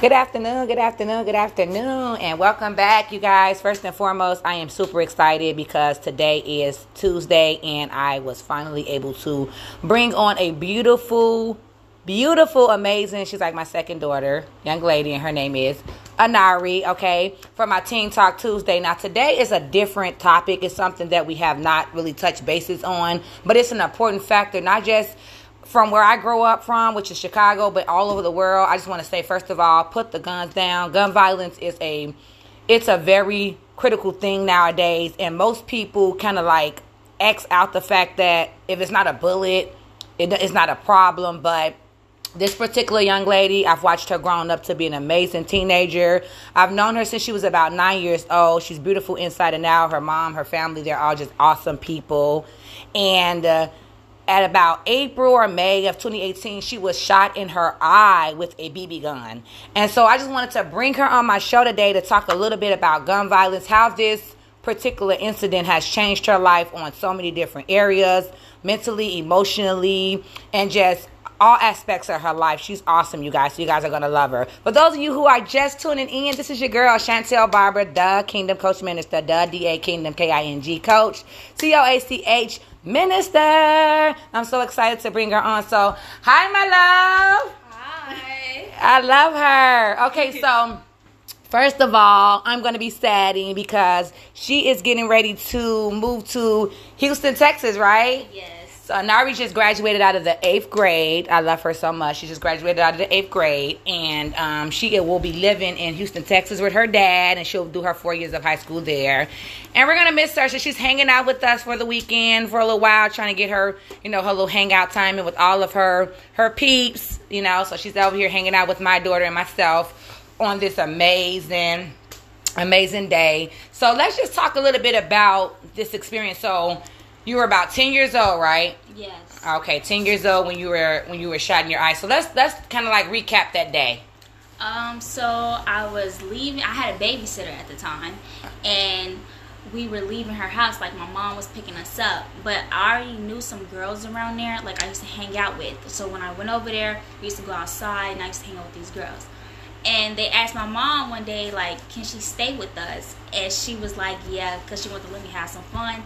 Good afternoon, good afternoon, good afternoon, and welcome back, you guys. First and foremost, I am super excited because today is Tuesday and I was finally able to bring on a beautiful, beautiful, amazing, she's like my second daughter, young lady, and her name is Anari, okay, for my Teen Talk Tuesday. Now, today is a different topic. It's something that we have not really touched bases on, but it's an important factor, not just from where I grew up from, which is Chicago, but all over the world. I just want to say, first of all, put the guns down. Gun violence is a, it's a very critical thing nowadays, and most people kind of like X out the fact that if it's not a bullet, it, it's not a problem. But this particular young lady, I've watched her growing up to be an amazing teenager. I've known her since she was about nine years old. She's beautiful inside and out. Her mom, her family, they're all just awesome people, and. Uh, at about April or May of 2018, she was shot in her eye with a BB gun. And so I just wanted to bring her on my show today to talk a little bit about gun violence, how this particular incident has changed her life on so many different areas mentally, emotionally, and just all aspects of her life. She's awesome, you guys. So you guys are gonna love her. For those of you who are just tuning in, this is your girl Chantel Barber, the Kingdom Coach Minister, the DA Kingdom K I N G Coach, C O A C H Minister. I'm so excited to bring her on. So, hi, my love. Hi. I love her. Okay, so. First of all, I'm going to be saddening because she is getting ready to move to Houston, Texas, right? Yes. So Nari just graduated out of the eighth grade. I love her so much. She just graduated out of the eighth grade, and um, she will be living in Houston, Texas, with her dad, and she'll do her four years of high school there. And we're gonna miss her. So she's hanging out with us for the weekend for a little while, trying to get her, you know, her little hangout time and with all of her her peeps, you know. So she's over here hanging out with my daughter and myself on this amazing, amazing day. So let's just talk a little bit about this experience. So you were about 10 years old, right? Yes. Okay, 10 years old when you were when you were shot in your eye. So let's let's kind of like recap that day. Um. So I was leaving. I had a babysitter at the time, and we were leaving her house. Like my mom was picking us up, but I already knew some girls around there. Like I used to hang out with. So when I went over there, we used to go outside, and I used to hang out with these girls. And they asked my mom one day, like, can she stay with us? And she was like, yeah, because she wanted to let me have some fun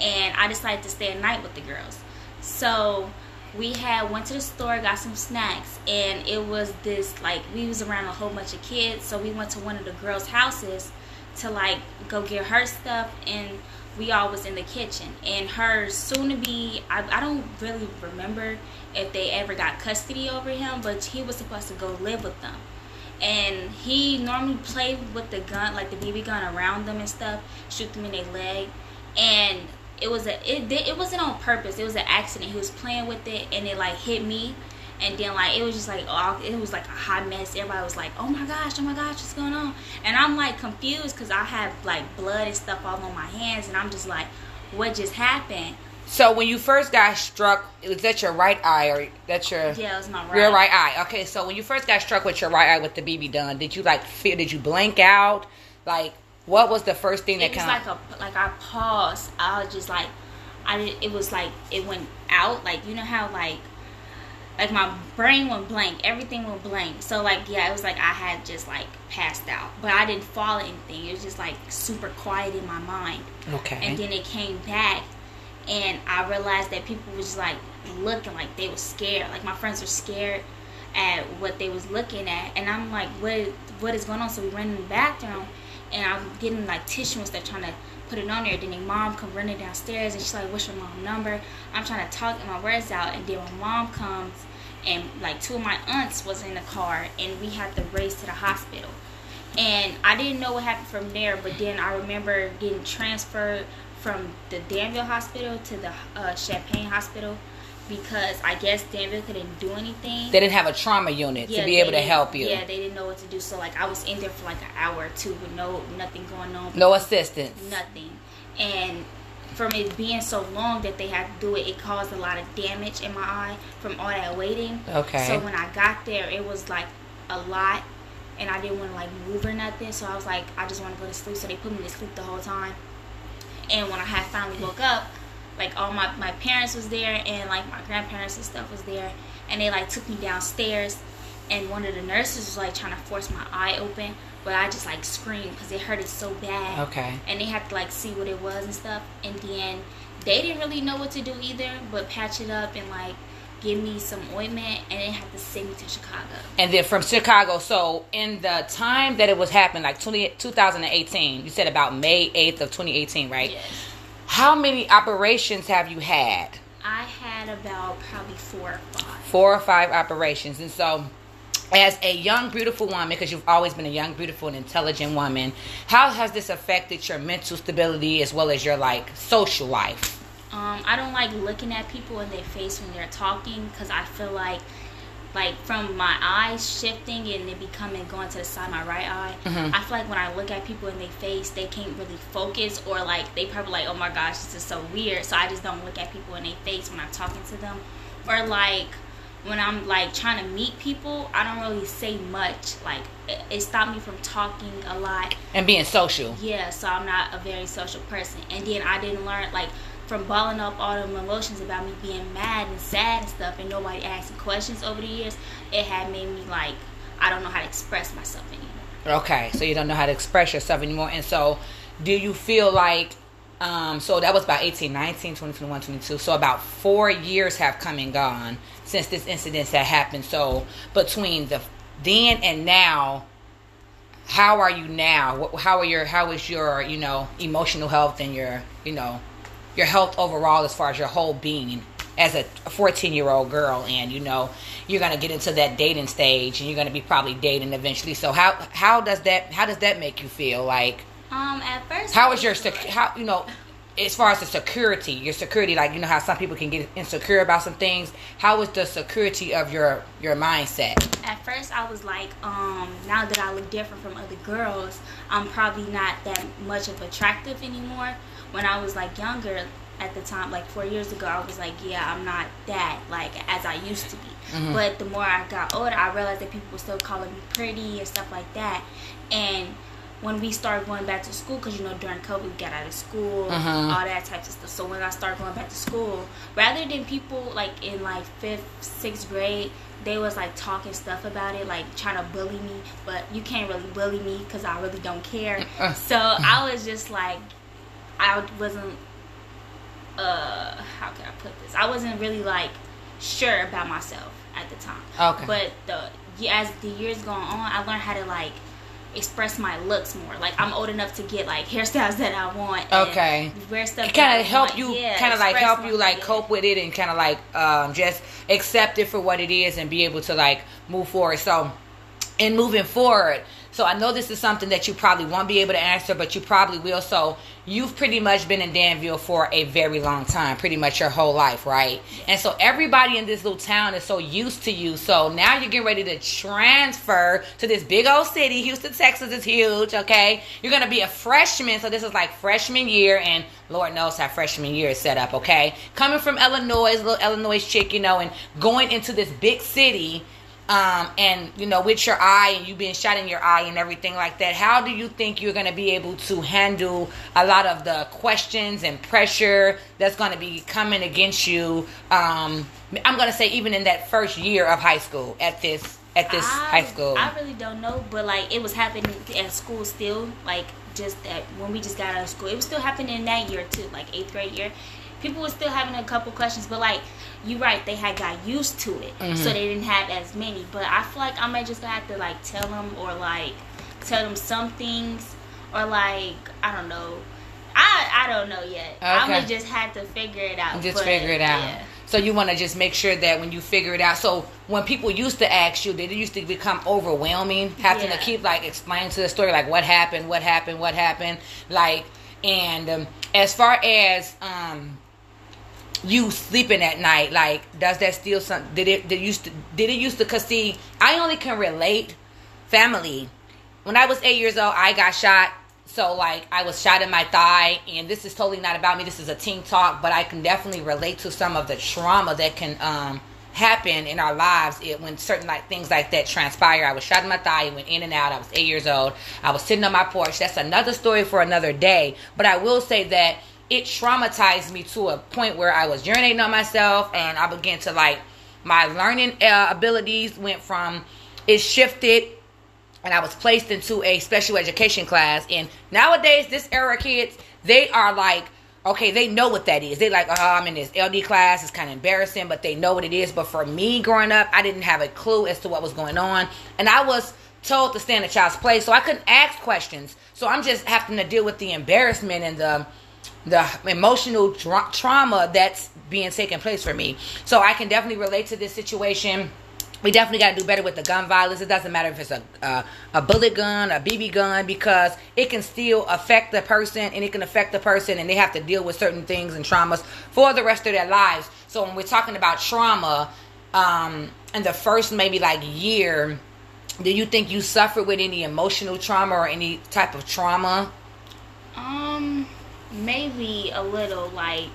and I decided to stay a night with the girls. So we had went to the store, got some snacks, and it was this like we was around a whole bunch of kids. So we went to one of the girls' houses to like go get her stuff, and we all was in the kitchen. And her soon to be, I, I don't really remember if they ever got custody over him, but he was supposed to go live with them. And he normally played with the gun, like the BB gun around them and stuff, shoot them in their leg. And it was a it it wasn't on purpose. It was an accident. He was playing with it and it like hit me. And then like it was just like oh it was like a hot mess. Everybody was like, oh my gosh, oh my gosh, what's going on? And I'm like confused because I have like blood and stuff all on my hands, and I'm just like, what just happened? So when you first got struck, it was that your right eye or that's your Yeah, it was my right. your right eye? Okay, so when you first got struck with your right eye with the BB gun, did you like feel? Did you blank out? Like what was the first thing that it was kind like a like I paused. I was just like, I did, it was like it went out. Like you know how like like my brain went blank. Everything went blank. So like yeah, it was like I had just like passed out, but I didn't fall or anything. It was just like super quiet in my mind. Okay. And then it came back, and I realized that people was just like looking like they were scared. Like my friends were scared at what they was looking at, and I'm like, what what is going on? So we ran in the bathroom and I'm getting like tissue stuff trying to put it on there. Then my mom come running downstairs and she's like, "What's your mom number?" I'm trying to talk my words out, and then my mom comes and like two of my aunts was in the car, and we had to race to the hospital. And I didn't know what happened from there, but then I remember getting transferred from the Danville Hospital to the uh, Champaign Hospital because I guess Danville couldn't do anything. They didn't have a trauma unit Yeah, to be able to help you. Yeah, they didn't know what to do. So like I was in there for like an hour or two with no nothing going on. No assistance. Nothing. And from it being so long that they had to do it, it caused a lot of damage in my eye from all that waiting. Okay. So when I got there, it was like a lot, and I didn't want to like move or nothing. So I was like, I just want to go to sleep. So they put me to sleep the whole time. And when I had finally woke up, like all my my parents was there, and like my grandparents and stuff was there, and they like took me downstairs, and one of the nurses was like trying to force my eye open, but I just like screamed because it hurted so bad. Okay. And they had to like see what it was and stuff, and then they didn't really know what to do either, but patch it up and like give me some ointment, and they had to send me to Chicago. And then from Chicago, so in the time that it was happening, like 20, 2018, you said about May 8th of 2018, right? Yes. How many operations have you had? I had about probably four or five. Four or five operations. And so, as a young, beautiful woman, because you've always been a young, beautiful, and intelligent woman, how has this affected your mental stability as well as your like social life? Um, I don't like looking at people in their face when they're talking because I feel like, like from my eyes shifting and it becoming going to the side of my right eye. Mhm. I feel like when I look at people in their face, they can't really focus or like they probably like, oh my gosh, this is so weird. So I just don't look at people in their face when I'm talking to them, or like when I'm like trying to meet people, I don't really say much. Like it, it stopped me from talking a lot. And being social. Yeah, so I'm not a very social person. And then I didn't learn like from balling up all them emotions about me being mad and sad and stuff and nobody asking questions over the years, it had made me like I don't know how to express myself anymore. Okay, so you don't know how to express yourself anymore. And so, do you feel like, um, so that was about 18, 19, 20, 21, 22. So, about four years have come and gone since this incident that happened. So, between the then and now, how are you now? How are your, how is your, you know, emotional health and your, you know, your health overall as far as your whole being as a 14 year old girl and you know you're going to get into that dating stage and you're going to be probably dating eventually. So how how does that how does that make you feel? Like Um, at first, how is your sec- how you know as far as the security your security like you know how some people can get insecure about some things? How is the security of your your mindset? At first I was like, um, now that I look different from other girls, I'm probably not that much of attractive anymore. When I was like younger at the time, like four years ago, I was like, yeah, I'm not that like as I used to be. Mhm. But the more I got older, I realized that people were still calling me pretty and stuff like that. And when we started going back to school, because you know during COVID we got out of school, Mhm. all that types of stuff. So when I started going back to school, rather than people like in like fifth, sixth grade, they was like talking stuff about it, like trying to bully me. But you can't really bully me because I really don't care. Uh. so I was just like, I wasn't. Uh, how can I put this? I wasn't really like sure about myself at the time. Okay. But the as the years gone on, I learned how to like express my looks more. Like I'm old enough to get like hairstyles that I want. and Okay. Wear stuff. it kind of help you Yeah, kind of like help you like cope with it and kind of like um, just accept it for what it is and be able to like move forward so in moving forward so i know this is something that you probably won't be able to answer but you probably will. So you've pretty much been in danville for a very long time pretty much your whole life right? And so everybody in this little town is so used to you. So now you're getting ready to transfer to this big old city. Houston texas is huge okay? You're gonna be a freshman. So this is like freshman year and lord knows how freshman year is set up okay? Coming from illinois little illinois chick you know and going into this big city um, and you know with your eye and you being shot in your eye and everything like that how do you think you're going to be able to handle a lot of the questions and pressure that's going to be coming against you um, i'm going to say even in that first year of high school at this at this I, high school I really don't know, but like it was happening at school still. Like just that when we just got out of school, it was still happening in that year too, like eighth grade year. People were still having a couple questions, but like you're right, they had got used to it, Mhm. so they didn't have as many. But I feel like I might just have to like tell them or like tell them some things or like I don't know. I I don't know yet. I'm Okay. gonna just have to figure it out. just but, figure it out yeah. so you want to just make sure that when you figure it out so when people used to ask you they used to become overwhelming having Yeah. to keep like explaining to the story like what happened what happened what happened like and um, as far as um you sleeping at night like does that still some did it did it used to did it used to cause see i only can relate family. When i was eight years old i got shot. So like i was shot in my thigh and this is totally not about me. This is a teen talk but i can definitely relate to some of the trauma that can um happen in our lives. It, when certain like things like that transpire i was shot in my thigh it went in and out. I was eight years old. I was sitting on my porch. That's another story for another day. But i will say that it traumatized me to a point where I was urinating on myself and I began to like my learning uh, abilities went from it shifted and I was placed into a special education class. And nowadays, this era kids, they are like, okay, they know what that is. They like, oh, I'm in this LD class. It's kind of embarrassing, but they know what it is. But for me growing up, I didn't have a clue as to what was going on. And I was told to stand in a child's place, so I couldn't ask questions. So I'm just having to deal with the embarrassment and the the emotional tra- trauma that's being taken place for me. So I can definitely relate to this situation we definitely got to do better with the gun violence. It doesn't matter if it's a uh, a bullet gun, a BB gun, because it can still affect the person, and it can affect the person, and they have to deal with certain things and traumas for the rest of their lives. So when we're talking about trauma, um, in the first maybe like year, do you think you suffered with any emotional trauma or any type of trauma? Um, maybe a little like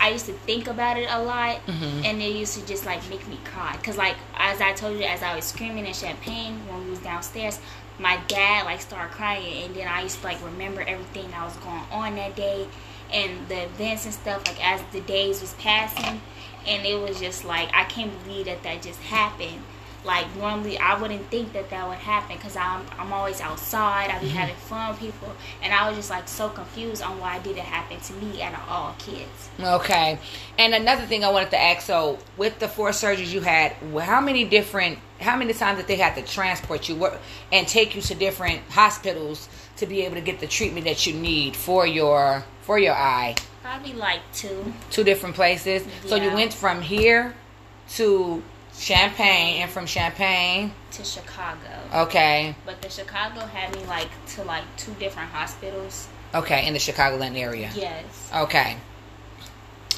I used to think about it a lot, mm-hmm. and it used to just like make me cry. Cause like as I told you, as I was screaming in Champaign when we was downstairs, my dad like started crying, and then I used to like remember everything that was going on that day, and the events and stuff. Like as the days was passing, and it was just like I can't believe that that just happened like normally I wouldn't think that that would happen because I'm I'm always outside. I be mm-hmm. having fun with people, and I was just like so confused on why did it happen to me of all kids. Okay, and another thing I wanted to ask: so with the four surgeries you had, how many different, how many times did they have to transport you and take you to different hospitals to be able to get the treatment that you need for your for your eye? Probably like two. Two different places. Yeah. So you went from here to Champaign and from Champaign to Chicago. Okay. But the Chicago had me like to like two different hospitals. Okay, in the Chicagoland area. Yes. Okay.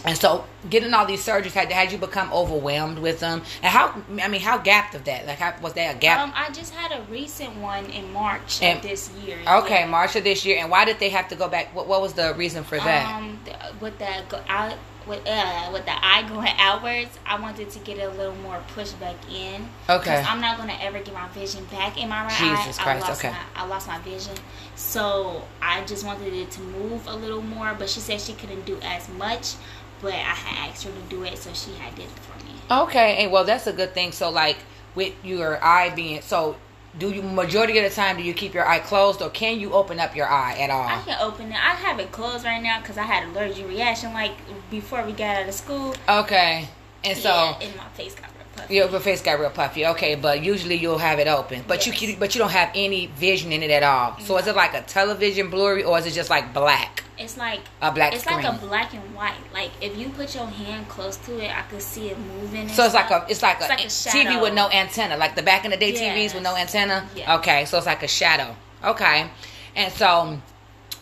And so, getting all these surgeries had had you become overwhelmed with them? And how? I mean, how gapped of that? Like, how was that a gap? Um, I just had a recent one in March and, of this year. Okay, yeah. March of this year. And why did they have to go back? What, what was the reason for that? Um, with the I, with uh with the eye going outwards, I wanted to get a little more push back in. Okay. I'm not gonna ever get my vision back in my right Jesus eye. Christ. I lost okay. My, I lost my vision, so I just wanted it to move a little more. But she said she couldn't do as much, but I had asked her to do it, so she had did it for me. Okay, and well, that's a good thing. So like with your eye being so do you majority of the time do you keep your eye closed or can you open up your eye at all? I can open it. I have it closed right now because I had allergic reaction like before we got out of school. Okay, and so yeah, and my face got real puffy. Your face got real puffy. Okay, but usually you'll have it open, but yes. you but you don't have any vision in it at all. So no. is it like a television blurry or is it just like black? It's like a black. It's screen. like a black and white. Like if you put your hand close to it, I could see it moving. So it's stuff. like a it's like it's a, like a TV with no antenna, like the back in the day. TVs with no antenna. Okay, so it's like a shadow. Okay, and so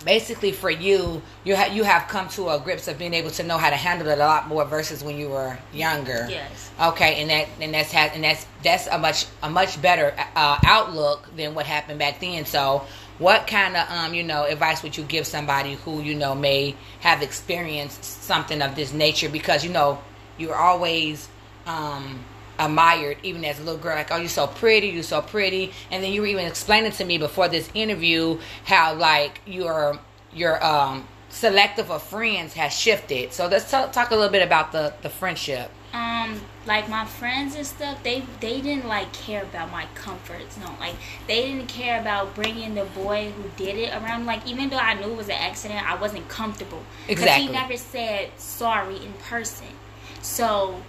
basically for you, you have you have come to a grips of being able to know how to handle it a lot more versus when you were younger. Yes. Okay, and that and that's has and that's that's a much a much better uh, outlook than what happened back then. So what kind of um you know advice would you give somebody who you know may have experienced something of this nature? Because you know you're always um admired even as a little girl like oh you're so pretty you're so pretty. And then you were even explaining to me before this interview how like your your um selective of friends has shifted. So let's talk, talk a little bit about the the friendship um like my friends and stuff they they didn't like care about my comforts no like they didn't care about bringing the boy who did it around like even though i knew it was an accident i wasn't comfortable. Exactly he never said sorry in person. So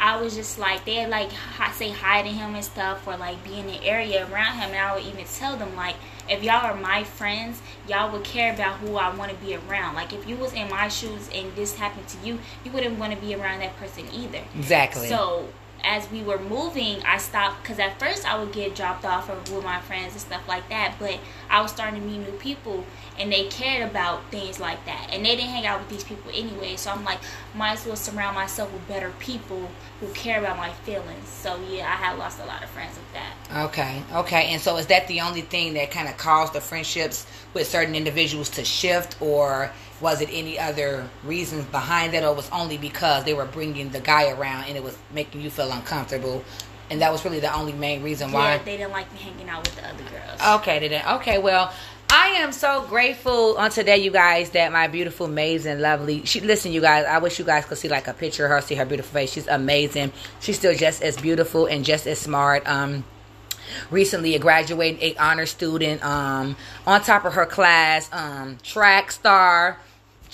I was just like they like say hi to him and stuff or like be in the area around him. And I would even tell them like if y'all are my friends y'all would care about who I want to be around. Like if you was in my shoes and this happened to you you wouldn't want to be around that person either. Exactly. So as we were moving, I stopped because at first I would get dropped off with my friends and stuff like that. But I was starting to meet new people, and they cared about things like that, and they didn't hang out with these people anyway. So I'm like, might as well surround myself with better people who care about my feelings. So yeah, I had lost a lot of friends with that. Okay, okay, and so is that the only thing that kind of caused the friendships with certain individuals to shift, or was it any other reasons behind that or was only because they were bringing the guy around and it was making you feel uncomfortable? And that was really the only main reason why. Yeah, they didn't like me hanging out with the other girls. Okay, they didn't. Okay, well, I am so grateful on today, you guys, that my beautiful, amazing, lovely. She listen, you guys. I wish you guys could see like a picture of her, see her beautiful face. She's amazing. She's still just as beautiful and just as smart. Um, recently a graduating a honor student um, on top of her class um, track star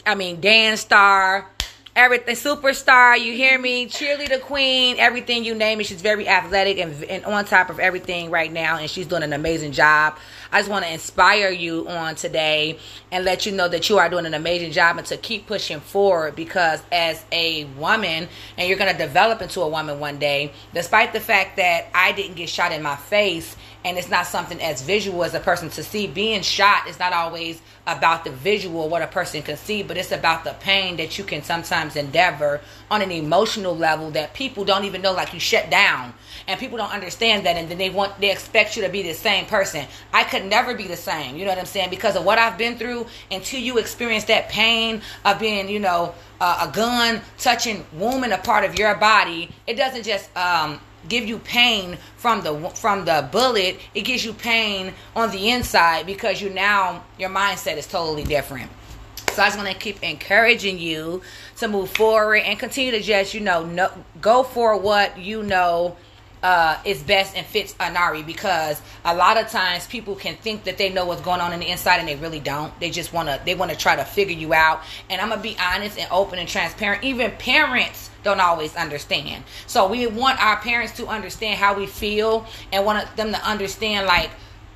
i mean dance star everything superstar you hear me? Cheerleader queen everything you name it. She's very athletic and, and on top of everything right now and she's doing an amazing job. I just want to inspire you on today and let you know that you are doing an amazing job and to keep pushing forward because as a woman and you're going to develop into a woman one day despite the fact that i didn't get shot in my face and it's not something as visual as a person to see. Being shot is not always about the visual, what a person can see, but it's about the pain that you can sometimes endeavor on an emotional level that people don't even know, like you shut down. And people don't understand that, and then they want, they expect you to be the same person. I could never be the same, you know what I'm saying? Because of what I've been through, until you experience that pain of being, you know, uh, a gun touching woman, a part of your body, it doesn't just, um, give you pain from the from the bullet it gives you pain on the inside because you now your mindset is totally different so I just want to keep encouraging you to move forward and continue to just, you know, no, go for what you know uh, is best and fits Anari because a lot of times people can think that they know what's going on in the inside and they really don't. They just want to they want to try to figure you out. And I'm gonna be honest and open and transparent. Even parents don't always understand. So we want our parents to understand how we feel and want them to understand like,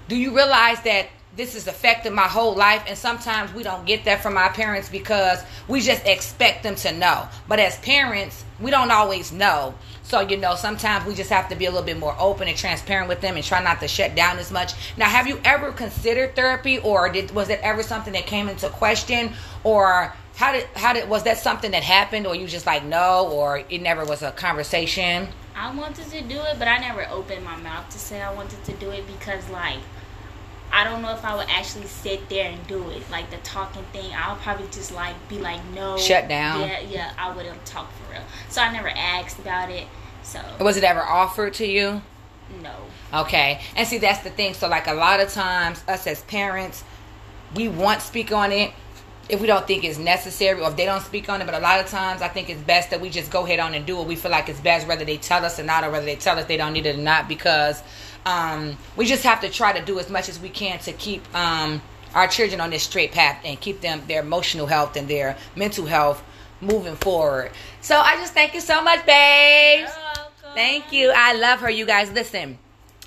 do you realize that this has affected my whole life and sometimes we don't get that from our parents because we just expect them to know. But as parents we don't always know. So you know sometimes we just have to be a little bit more open and transparent with them and try not to shut down as much. Now have you ever considered therapy or did was it ever something that came into question? Or how did how did was that something that happened or you just like no or it never was a conversation? I wanted to do it, but I never opened my mouth to say I wanted to do it because, like, I don't know if I would actually sit there and do it. Like the talking thing, I'll probably just like be like, no, shut down. Yeah, yeah, I wouldn't talk for real. So I never asked about it. So was it ever offered to you? No. Okay, and see that's the thing. So like a lot of times, us as parents, we want to speak on it if we don't think it's necessary or if they don't speak on it. But a lot of times, I think it's best that we just go ahead on and do what we feel like it's best, whether they tell us or not, or whether they tell us they don't need it or not, because um, we just have to try to do as much as we can to keep um, our children on this straight path and keep them their emotional health and their mental health moving forward. So I just thank you so much, babes. Thank you. I love her. You guys, listen.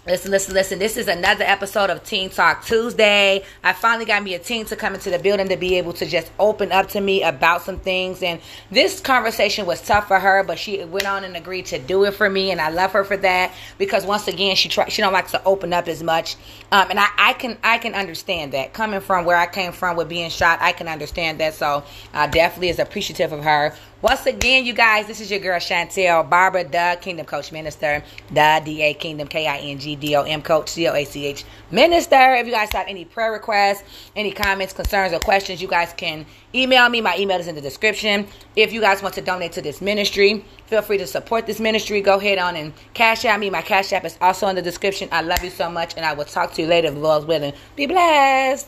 Listen, listen, listen. This is another episode of Teen Talk Tuesday. I finally got me a teen to come into the building to be able to just open up to me about some things. And this conversation was tough for her, but she went on and agreed to do it for me. And I love her for that because once again, she try, she don't like to open up as much. Um, and I, I can I can understand that coming from where I came from with being shot. I can understand that. So I definitely is appreciative of her once again, you guys, this is your girl Chantel Barbara, the Kingdom Coach Minister, the DA Kingdom K I N G D O M Coach C O A C H Minister. If you guys have any prayer requests, any comments, concerns, or questions, you guys can email me. My email is in the description. If you guys want to donate to this ministry, feel free to support this ministry. Go ahead on and cash out me. My cash app is also in the description. I love you so much, and I will talk to you later if Lord's willing. Be blessed.